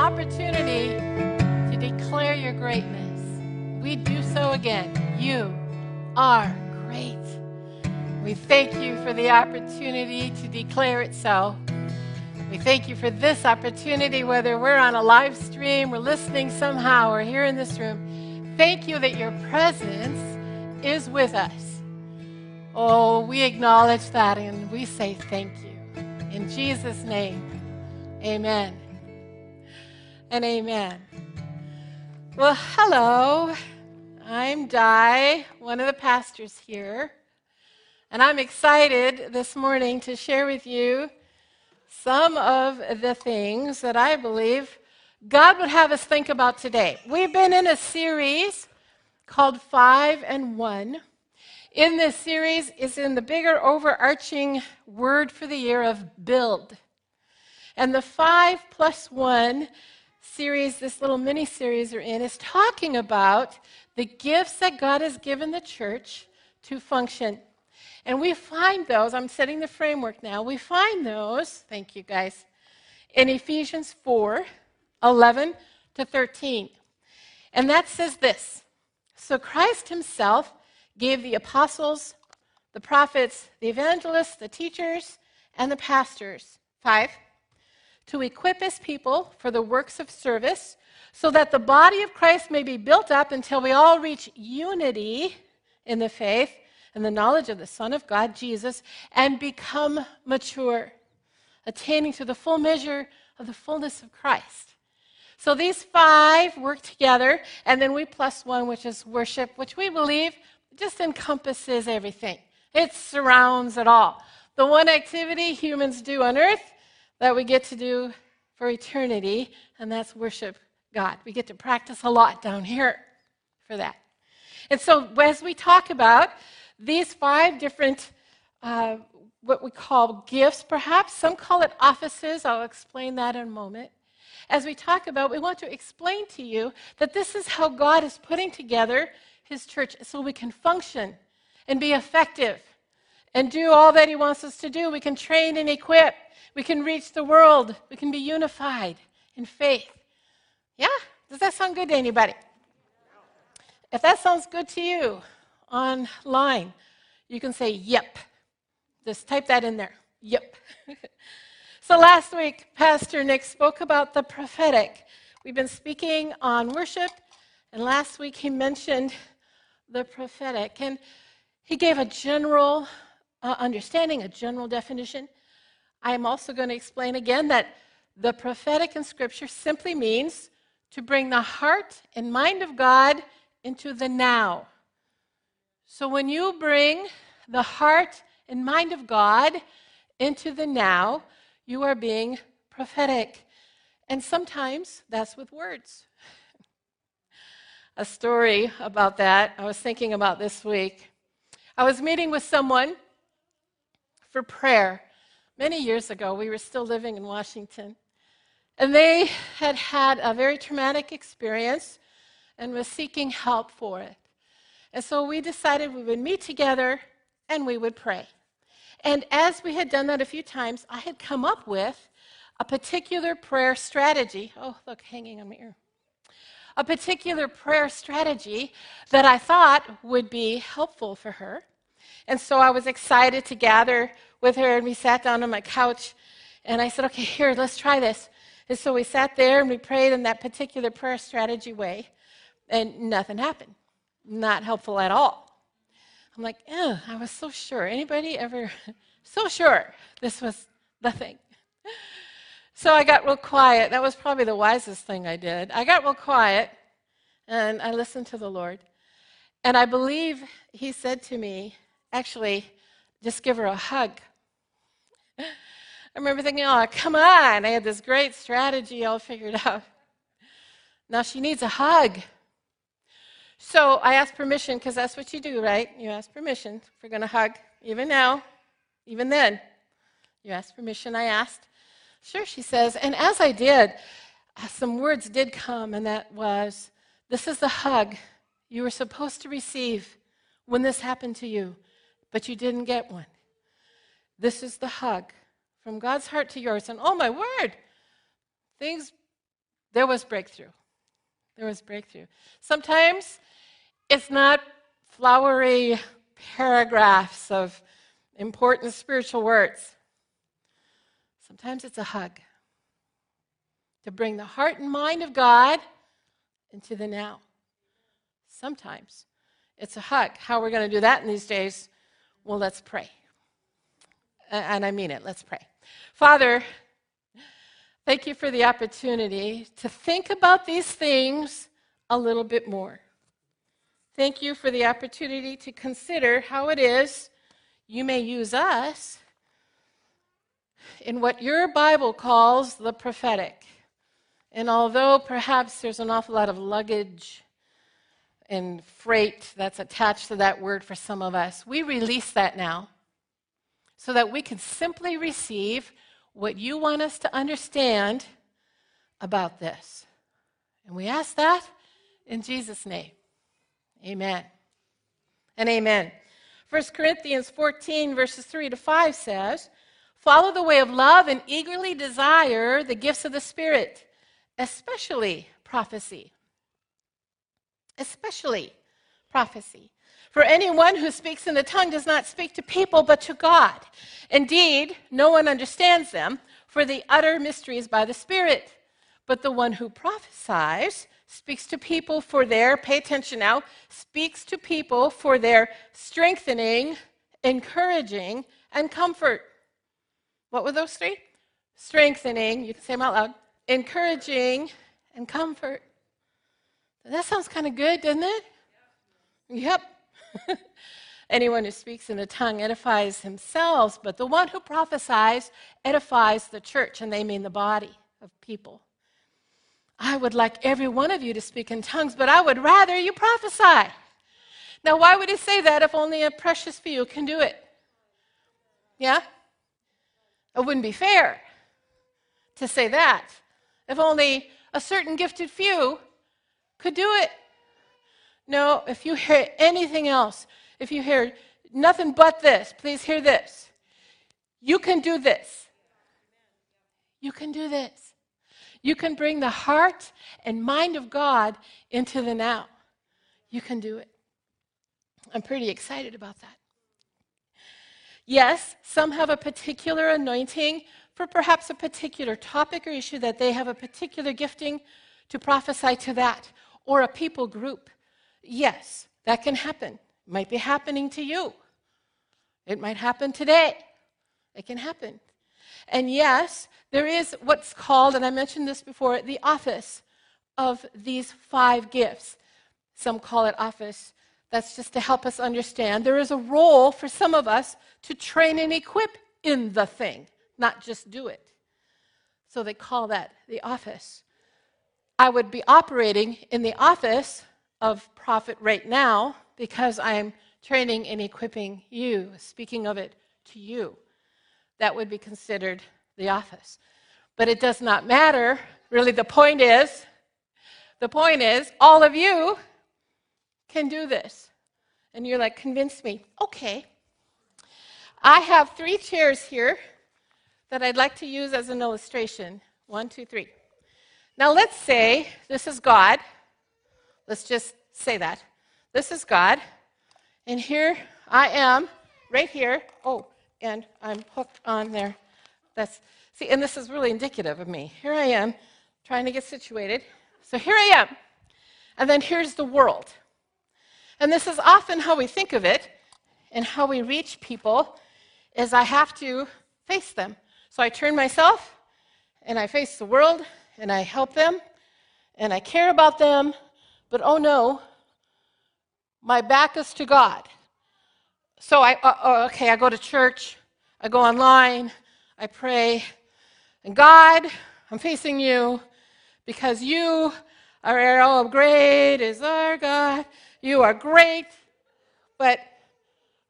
opportunity to declare your greatness. We do so again. You are great. We thank you for the opportunity to declare it so. We thank you for this opportunity, whether we're on a live stream, we're listening somehow, or here in this room. Thank you that your presence is with us. Oh, we acknowledge that and we say thank you. In Jesus' name, amen and amen. Well, hello. I'm Di, one of the pastors here, and I'm excited this morning to share with you some of the things that I believe God would have us think about today. We've been in a series called Five and One. In this series is in the bigger overarching word for the year of build. And the five plus one series, this little mini series we're in, is talking about the gifts that God has given the church to function. And we find those, I'm setting the framework now, we find those, thank you guys, in Ephesians 4 11 to 13. And that says this So Christ himself gave the apostles, the prophets, the evangelists, the teachers, and the pastors, five, to equip his people for the works of service, so that the body of Christ may be built up until we all reach unity in the faith and the knowledge of the Son of God, Jesus, and become mature, attaining to the full measure of the fullness of Christ. So these five work together, and then we plus one, which is worship, which we believe just encompasses everything. It surrounds it all. The one activity humans do on earth that we get to do for eternity, and that's worship God. We get to practice a lot down here for that. And so, as we talk about these five different, uh, what we call gifts, perhaps. Some call it offices. I'll explain that in a moment. As we talk about, we want to explain to you that this is how God is putting together His church so we can function and be effective and do all that He wants us to do. We can train and equip. We can reach the world. We can be unified in faith. Yeah? Does that sound good to anybody? If that sounds good to you, online, you can say, yep. Just type that in there. Yep. so last week, Pastor Nick spoke about the prophetic. We've been speaking on worship, and last week he mentioned the prophetic. And he gave a general uh, understanding, a general definition. I am also going to explain again that the prophetic in Scripture simply means to bring the heart and mind of God into the now. So when you bring the heart and mind of God into the now, you are being prophetic. And sometimes that's with words. A story about that I was thinking about this week. I was meeting with someone for prayer many years ago. We were still living in Washington. And they had had a very traumatic experience and was seeking help for it. And so we decided we would meet together and we would pray. And as we had done that a few times, I had come up with a particular prayer strategy. Oh, look, hanging on my ear. A particular prayer strategy that I thought would be helpful for her. And so I was excited to gather with her, and we sat down on my couch, and I said, Okay, here, let's try this. And so we sat there and we prayed in that particular prayer strategy way, and nothing happened not helpful at all. I'm like, I was so sure. Anybody ever so sure this was the thing? So I got real quiet. That was probably the wisest thing I did. I got real quiet and I listened to the Lord. And I believe He said to me, actually, just give her a hug. I remember thinking, oh, come on. I had this great strategy all figured out. Now she needs a hug. So I asked permission because that's what you do, right? You ask permission if we're going to hug. Even now, even then, you ask permission. I asked. Sure, she says. And as I did, uh, some words did come, and that was this is the hug you were supposed to receive when this happened to you, but you didn't get one. This is the hug from God's heart to yours. And oh my word, things there was breakthrough. There was breakthrough. Sometimes it's not flowery paragraphs of important spiritual words. Sometimes it's a hug to bring the heart and mind of God into the now. Sometimes it's a hug. How are we going to do that in these days? Well, let's pray. And I mean it. Let's pray. Father, thank you for the opportunity to think about these things a little bit more. Thank you for the opportunity to consider how it is you may use us in what your Bible calls the prophetic. And although perhaps there's an awful lot of luggage and freight that's attached to that word for some of us, we release that now so that we can simply receive what you want us to understand about this. And we ask that in Jesus' name. Amen. And amen. 1 Corinthians 14, verses 3 to 5 says, Follow the way of love and eagerly desire the gifts of the Spirit, especially prophecy. Especially prophecy. For anyone who speaks in the tongue does not speak to people, but to God. Indeed, no one understands them, for they utter mysteries by the Spirit. But the one who prophesies speaks to people for their, pay attention now, speaks to people for their strengthening, encouraging, and comfort. What were those three? Strengthening, you can say them out loud, encouraging, and comfort. That sounds kind of good, doesn't it? Yep. Anyone who speaks in a tongue edifies himself, but the one who prophesies edifies the church, and they mean the body of people. I would like every one of you to speak in tongues, but I would rather you prophesy. Now, why would he say that if only a precious few can do it? Yeah? It wouldn't be fair to say that if only a certain gifted few could do it. No, if you hear anything else, if you hear nothing but this, please hear this. You can do this. You can do this. You can bring the heart and mind of God into the now. You can do it. I'm pretty excited about that. Yes, some have a particular anointing for perhaps a particular topic or issue that they have a particular gifting to prophesy to that or a people group. Yes, that can happen. It might be happening to you. It might happen today. It can happen. And yes, there is what's called, and I mentioned this before, the office of these five gifts. Some call it office. That's just to help us understand. There is a role for some of us to train and equip in the thing, not just do it. So they call that the office. I would be operating in the office of prophet right now because I'm training and equipping you, speaking of it to you. That would be considered the office. But it does not matter. Really, the point is, the point is, all of you can do this. And you're like, convince me. Okay. I have three chairs here that I'd like to use as an illustration. One, two, three. Now, let's say this is God. Let's just say that. This is God. And here I am, right here. Oh, and I'm hooked on there. That's see, and this is really indicative of me. Here I am trying to get situated. So here I am. And then here's the world. And this is often how we think of it and how we reach people is I have to face them. So I turn myself and I face the world and I help them and I care about them, but oh no, my back is to God. So I, uh, uh okay, I go to church, I go online, I pray, and God, I'm facing you because you are oh great is our God. You are great, but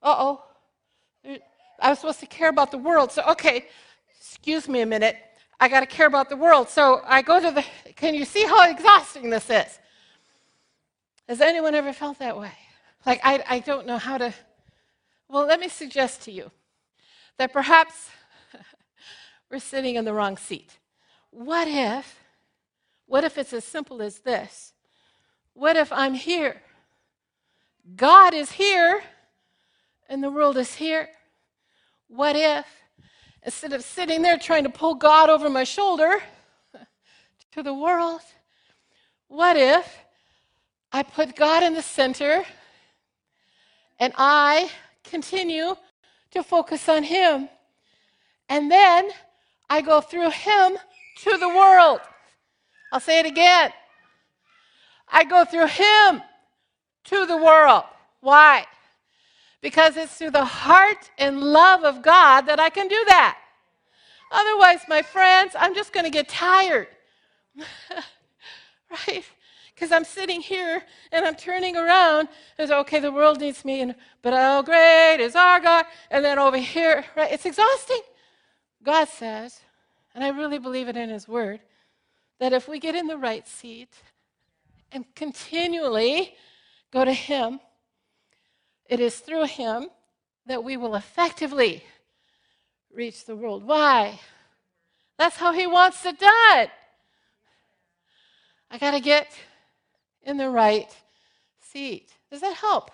uh oh, I was supposed to care about the world. So okay, excuse me a minute. I got to care about the world. So I go to the. Can you see how exhausting this is? Has anyone ever felt that way? Like I, I don't know how to. Well, let me suggest to you that perhaps we're sitting in the wrong seat. What if, What if it's as simple as this? What if I'm here? God is here and the world is here. What if, instead of sitting there trying to pull God over my shoulder to the world, what if I put God in the center and I continue to focus on Him? And then I go through Him to the world. I'll say it again. I go through Him to the world. Why? Because it's through the heart and love of God that I can do that. Otherwise, my friends, I'm just going to get tired. right? Because I'm sitting here and I'm turning around as okay, the world needs me, and but how great is our God? And then over here, right? It's exhausting. God says, and I really believe it in His Word, that if we get in the right seat and continually go to Him, it is through Him that we will effectively reach the world. Why? That's how He wants it done. I got to get in the right seat. Does that help?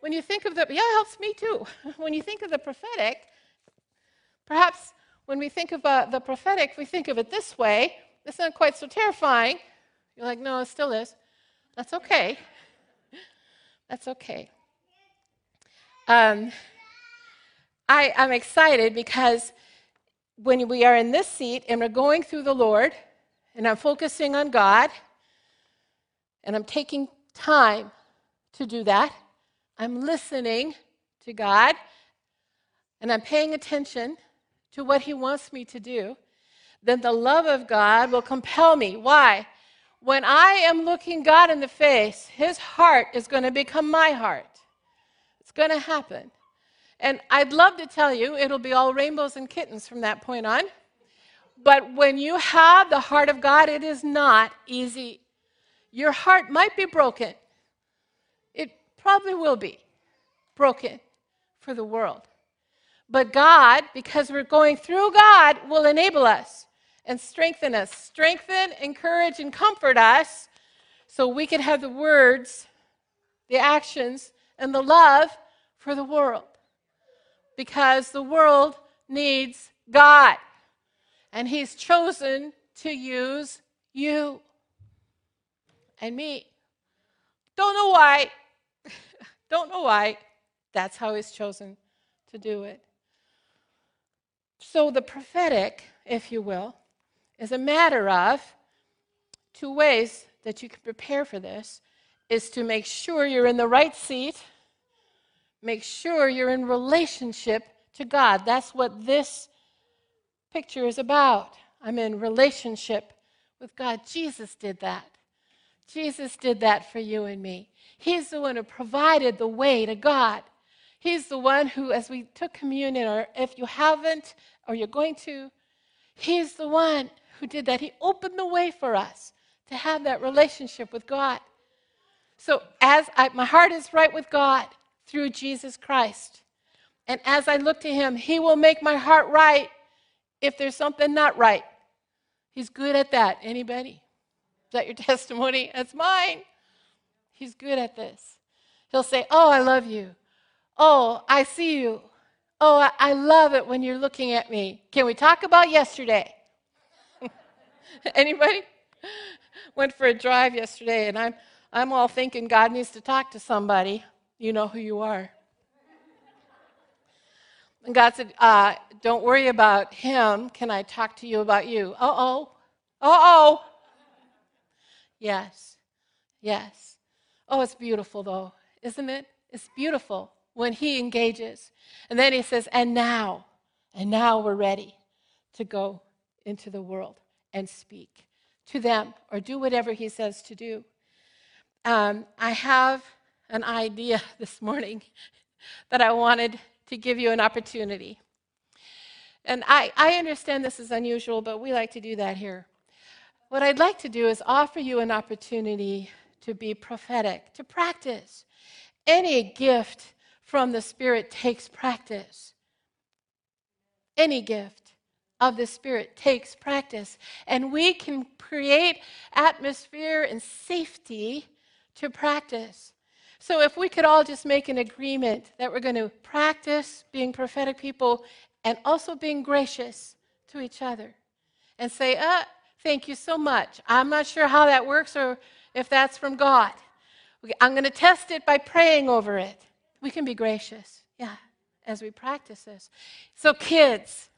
When you think of the, yeah, it helps me too. When you think of the prophetic, perhaps when we think about the prophetic, we think of it this way. It's not quite so terrifying. You're like, no, it still is. That's okay. That's okay. Um, I, I'm excited because when we are in this seat and we're going through the Lord, and I'm focusing on God, and I'm taking time to do that, I'm listening to God, and I'm paying attention to what He wants me to do, then the love of God will compel me. Why? When I am looking God in the face, His heart is going to become my heart. It's going to happen. And I'd love to tell you it'll be all rainbows and kittens from that point on. But when you have the heart of God, it is not easy. Your heart might be broken. It probably will be broken for the world. But God, because we're going through God, will enable us and strengthen us. Strengthen, encourage, and comfort us so we can have the words, the actions, and the love for the world. Because the world needs God. And He's chosen to use you and me. Don't know why. Don't know why. That's how He's chosen to do it. So, the prophetic, if you will, is a matter of two ways that you can prepare for this is to make sure you're in the right seat, make sure you're in relationship to God. That's what this picture is about. I'm in relationship with God. Jesus did that. Jesus did that for you and me. He's the one who provided the way to God. He's the one who, as we took communion, or if you haven't, or you're going to, He's the one who did that. He opened the way for us to have that relationship with God. So, as I, my heart is right with God through Jesus Christ, and as I look to Him, He will make my heart right if there's something not right. He's good at that. Anybody? Is that your testimony? That's mine. He's good at this. He'll say, Oh, I love you. Oh, I see you. Oh, I love it when you're looking at me. Can we talk about yesterday? Anybody? Went for a drive yesterday and I'm I'm all thinking God needs to talk to somebody. You know who you are. And God said, uh, Don't worry about him. Can I talk to you about you? Uh oh. Uh oh. Yes. Yes. Oh, it's beautiful, though, isn't it? It's beautiful when he engages. And then he says, and now, and now we're ready to go into the world and speak to them or do whatever he says to do. Um, I have an idea this morning that I wanted to give you an opportunity. And I, I understand this is unusual, but we like to do that here. What I'd like to do is offer you an opportunity to be prophetic, to practice. Any gift from the Spirit takes practice. Any gift. of the Spirit takes practice. And we can create atmosphere and safety to practice. So if we could all just make an agreement that we're going to practice being prophetic people and also being gracious to each other and say, uh, thank you so much. I'm not sure how that works or if that's from God. I'm going to test it by praying over it. We can be gracious, yeah, as we practice this. So, kids,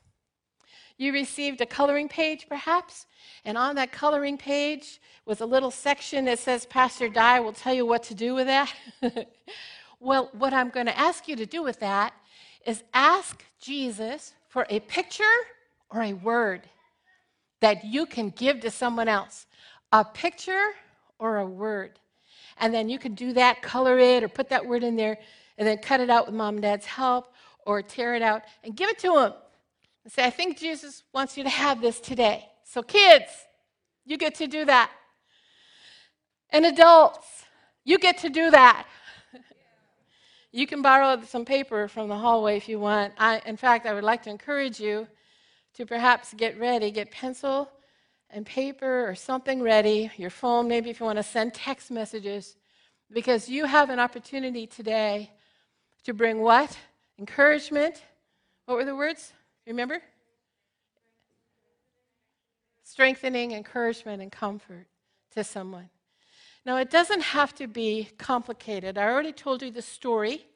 you received a coloring page, perhaps, and on that coloring page was a little section that says, Pastor Dye will tell you what to do with that. well, what I'm going to ask you to do with that is ask Jesus for a picture or a word that you can give to someone else. A picture or a word. And then you can do that, color it, or put that word in there, and then cut it out with mom and dad's help, or tear it out and give it to them and say, I think Jesus wants you to have this today. So, kids, you get to do that. And adults, you get to do that. you can borrow some paper from the hallway if you want. I, in fact, I would like to encourage you to perhaps get ready, get pencil and paper or something ready, your phone, maybe if you want to send text messages, because you have an opportunity today to bring what? Encouragement. What were the words? Remember? Strengthening, encouragement, and comfort to someone. Now, it doesn't have to be complicated. I already told you the story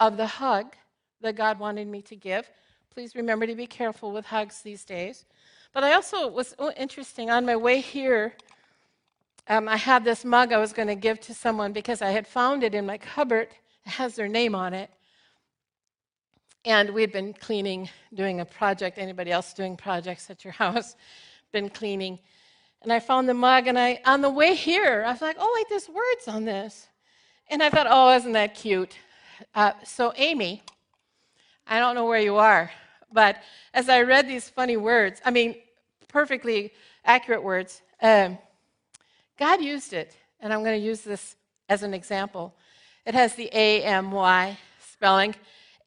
of the hug that God wanted me to give. Please remember to be careful with hugs these days. But I also was oh, interesting on my way here. Um, I had this mug I was going to give to someone because I had found it in my cupboard. It has their name on it. And we'd been cleaning, doing a project. Anybody else doing projects at your house? Been cleaning. And I found the mug, and I, on the way here, I was like, oh, wait, there's words on this. And I thought, oh, isn't that cute? Uh, so, Amy, I don't know where you are, but as I read these funny words, I mean, perfectly accurate words, um, God used it. And I'm going to use this as an example. It has the A M Y spelling.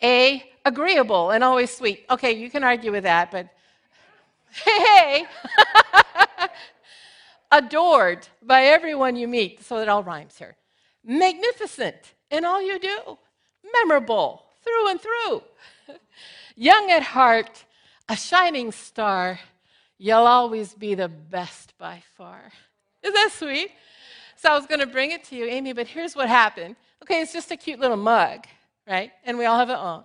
A, agreeable and always sweet. Okay, you can argue with that, but hey, hey. adored by everyone you meet. So it all rhymes here. Magnificent in all you do. Memorable through and through. Young at heart, a shining star. You'll always be the best by far. Is that sweet? So I was going to bring it to you, Amy, but here's what happened. Okay, it's just a cute little mug right? And we all have it on.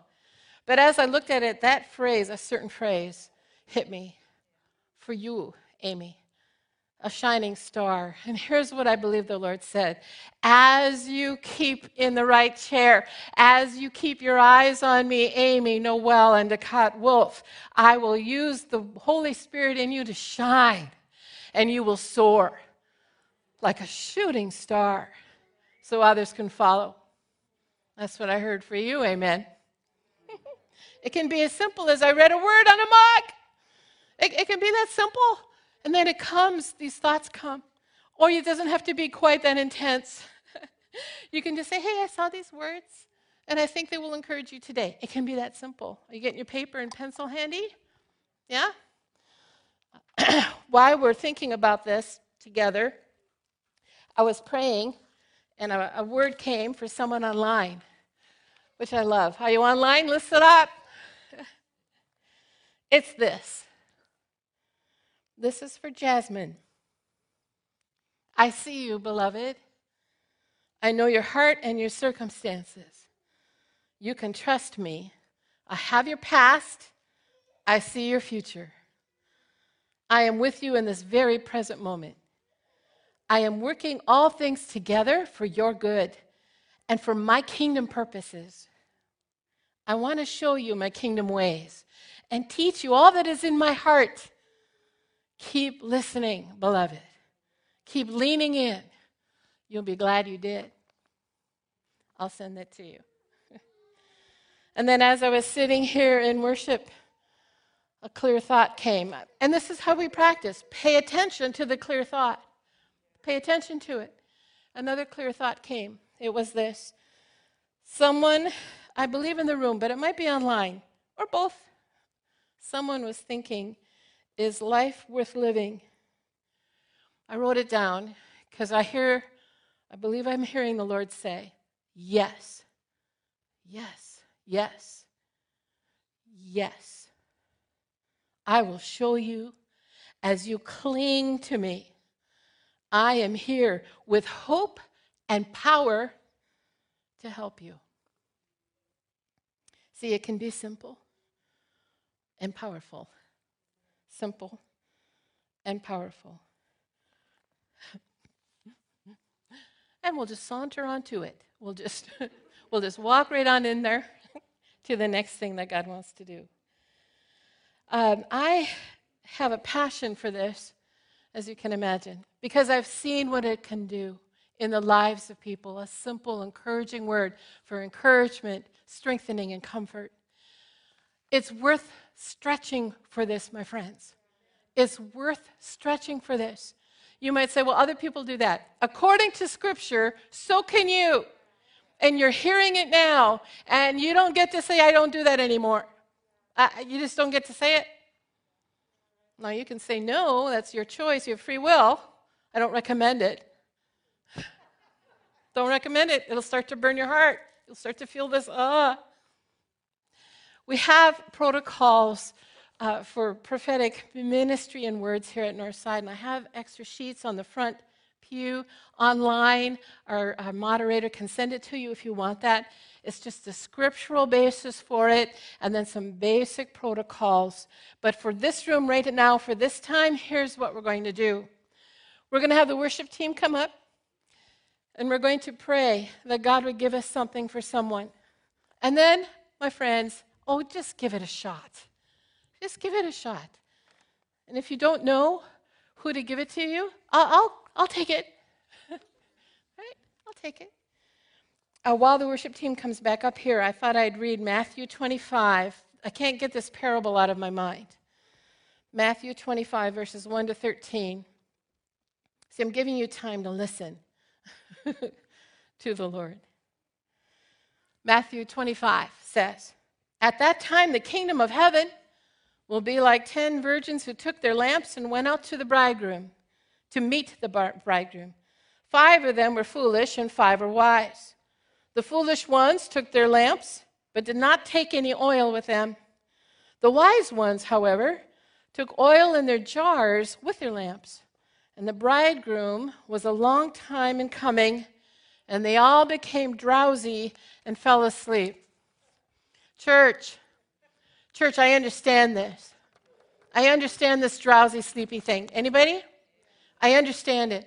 But as I looked at it, that phrase, a certain phrase, hit me. For you, Amy, a shining star. And here's what I believe the Lord said As you keep in the right chair, as you keep your eyes on me, Amy, Noel, and Decat Wolf, I will use the Holy Spirit in you to shine, and you will soar like a shooting star so others can follow. That's what I heard for you, amen. it can be as simple as I read a word on a mug. It, it can be that simple. And then it comes, these thoughts come. Or it doesn't have to be quite that intense. you can just say, hey, I saw these words, and I think they will encourage you today. It can be that simple. Are you getting your paper and pencil handy? Yeah? While we're thinking about this together, I was praying, and a, a word came for someone online which I love. Are you online? Listen up. It's this. This is for Jasmine. I see you, beloved. I know your heart and your circumstances. You can trust me. I have your past. I see your future. I am with you in this very present moment. I am working all things together for your good and for my kingdom purposes. I want to show you my kingdom ways and teach you all that is in my heart. Keep listening, beloved. Keep leaning in. You'll be glad you did. I'll send that to you. and then as I was sitting here in worship, a clear thought came. And this is how we practice pay attention to the clear thought, pay attention to it. Another clear thought came. It was this Someone I believe in the room, but it might be online or both. Someone was thinking is life worth living? I wrote it down because I hear, I believe I'm hearing the Lord say, yes, yes, yes, yes. I will show you as you cling to me. I am here with hope and power to help you. See, it can be simple and powerful. Simple and powerful. and we'll just saunter on to it. We'll just we'll just walk right on in there to the next thing that God wants to do. Um, I have a passion for this, as you can imagine, because I've seen what it can do in the lives of people. A simple, encouraging word for encouragement, strengthening, and comfort. It's worth stretching for this, my friends. It's worth stretching for this. You might say, well, other people do that. According to Scripture, so can you. And you're hearing it now, and you don't get to say, I don't do that anymore. Uh, you just don't get to say it. Now, you can say no, that's your choice, you have free will. I don't recommend it. Don't recommend it. It'll start to burn your heart. You'll start to feel this, ah. We have protocols uh, for prophetic ministry and words here at Northside, and I have extra sheets on the front pew online. Our, our moderator can send it to you if you want that. It's just a scriptural basis for it, and then some basic protocols. But for this room right now, for this time, here's what we're going to do. We're going to have the worship team come up. And we're going to pray that God would give us something for someone. And then, my friends, oh, just give it a shot. Just give it a shot. And if you don't know who to give it to you, I'll, I'll, I'll take it. right? I'll take it. Uh, while the worship team comes back up here, I thought I'd read Matthew 25. I can't get this parable out of my mind. Matthew 25, verses 1 to 13. See, I'm giving you time to listen. to the Lord. Matthew 25 says, At that time, the kingdom of heaven will be like ten virgins who took their lamps and went out to the bridegroom to meet the bridegroom. Five of them were foolish, and five were wise. The foolish ones took their lamps, but did not take any oil with them. The wise ones, however, took oil in their jars with their lamps. And the bridegroom was a long time in coming, and they all became drowsy and fell asleep. Church, church, I understand this. I understand this drowsy, sleepy thing. Anybody? I understand it.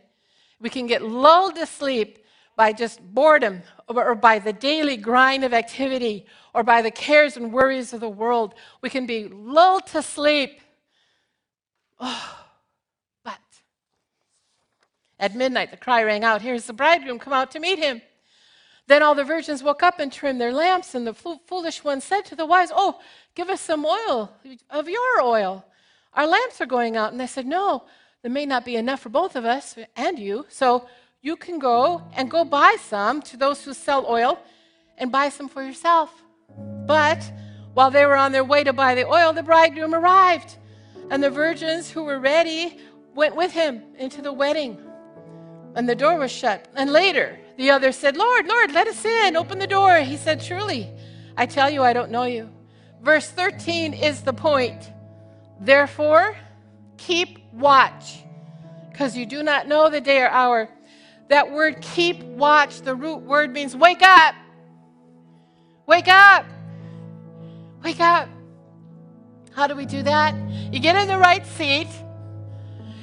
We can get lulled to sleep by just boredom or by the daily grind of activity or by the cares and worries of the world. We can be lulled to sleep. Oh, at midnight, the cry rang out, Here's the bridegroom, come out to meet him. Then all the virgins woke up and trimmed their lamps, and the foolish one said to the wise, Oh, give us some oil of your oil. Our lamps are going out. And they said, No, there may not be enough for both of us and you. So you can go and go buy some to those who sell oil and buy some for yourself. But while they were on their way to buy the oil, the bridegroom arrived, and the virgins who were ready went with him into the wedding and the door was shut. And later, the other said, Lord, Lord, let us in. Open the door. He said, Truly, I tell you, I don't know you. Verse 13 is the point. Therefore, keep watch, because you do not know the day or hour. That word keep watch, the root word means wake up. Wake up. Wake up. How do we do that? You get in the right seat.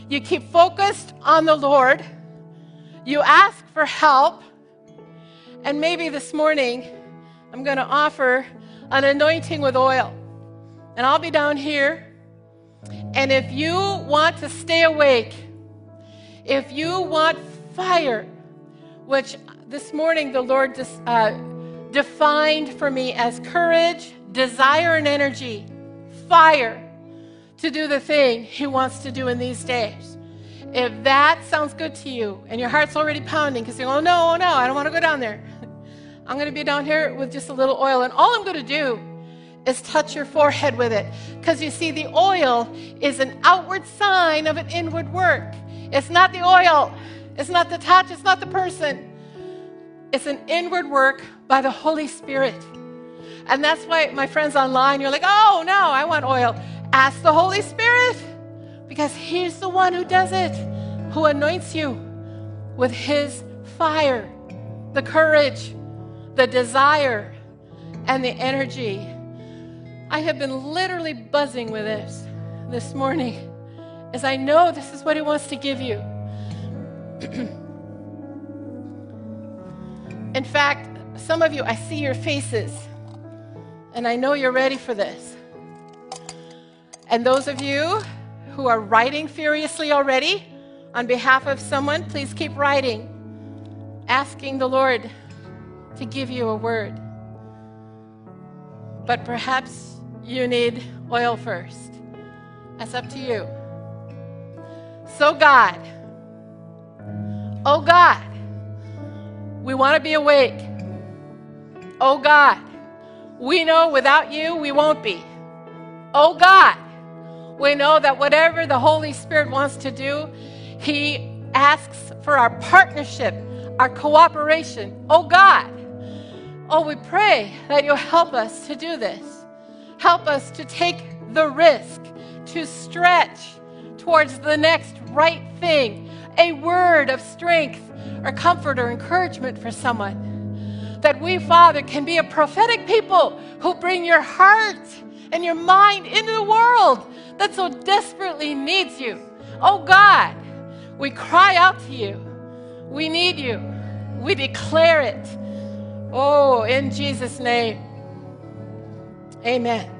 You keep focused on the Lord you ask for help, and maybe this morning I'm going to offer an anointing with oil. And I'll be down here. And if you want to stay awake, if you want fire, which this morning the Lord uh, defined for me as courage, desire, and energy, fire to do the thing He wants to do in these days. If that sounds good to you and your heart's already pounding because you're, going, oh no, no, I don't want to go down there. I'm going to be down here with just a little oil. And all I'm going to do is touch your forehead with it. Because you see, the oil is an outward sign of an inward work. It's not the oil, it's not the touch, it's not the person. It's an inward work by the Holy Spirit. And that's why, my friends online, you're like, oh no, I want oil. Ask the Holy Spirit because He's the one who does it, who anoints you with His fire, the courage, the desire, and the energy. I have been literally buzzing with this this morning as I know this is what He wants to give you. In fact, some of you, I see your faces, and I know you're ready for this. And those of you who are writing furiously already on behalf of someone, please keep writing, asking the Lord to give you a word. But perhaps you need oil first. That's up to you. So, God, oh God, we want to be awake. Oh God, we know without you we won't be. Oh God, we know that whatever the Holy Spirit wants to do, He asks for our partnership, our cooperation. Oh God, oh, we pray that you'll help us to do this. Help us to take the risk, to stretch towards the next right thing, a word of strength or comfort or encouragement for someone. That we, Father, can be a prophetic people who bring your heart and your mind into the world that so desperately needs you. Oh God, we cry out to you. We need you. We declare it. Oh, in Jesus' name. Amen.